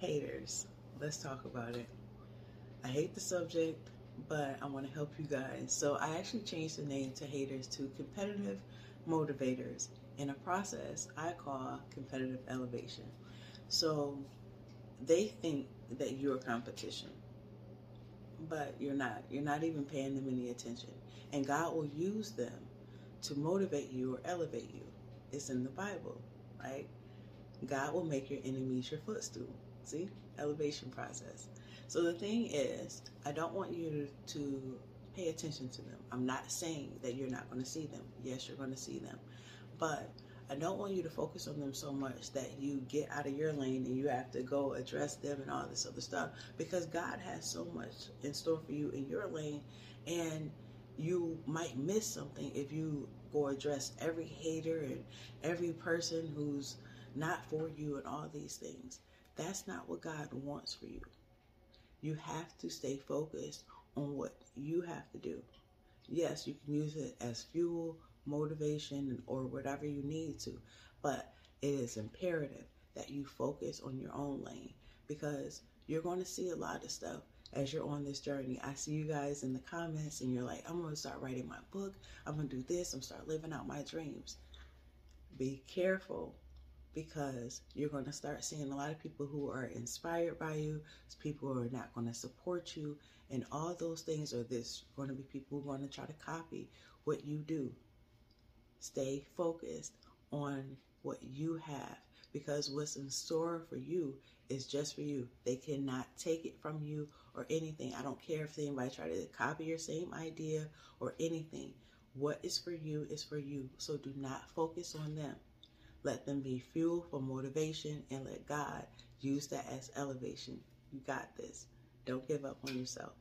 haters. Let's talk about it. I hate the subject, but I want to help you guys. So I actually changed the name to haters to competitive motivators in a process I call competitive elevation. So they think that you're competition, but you're not. You're not even paying them any attention. And God will use them to motivate you or elevate you. It's in the Bible, right? God will make your enemies your footstool. See? Elevation process. So the thing is, I don't want you to pay attention to them. I'm not saying that you're not going to see them. Yes, you're going to see them. But I don't want you to focus on them so much that you get out of your lane and you have to go address them and all this other stuff because God has so much in store for you in your lane and you might miss something if you go address every hater and every person who's not for you and all these things. That's not what God wants for you. You have to stay focused on what you have to do. Yes, you can use it as fuel, motivation, or whatever you need to, but it is imperative that you focus on your own lane because you're going to see a lot of stuff as you're on this journey. I see you guys in the comments and you're like, I'm going to start writing my book. I'm going to do this. I'm going to start living out my dreams. Be careful because you're going to start seeing a lot of people who are inspired by you, people who are not going to support you, and all those things are this going to be people who are going to try to copy what you do. Stay focused on what you have because what's in store for you is just for you. They cannot take it from you or anything. I don't care if anybody try to copy your same idea or anything. What is for you is for you. So do not focus on them. Let them be fuel for motivation and let God use that as elevation. You got this. Don't give up on yourself.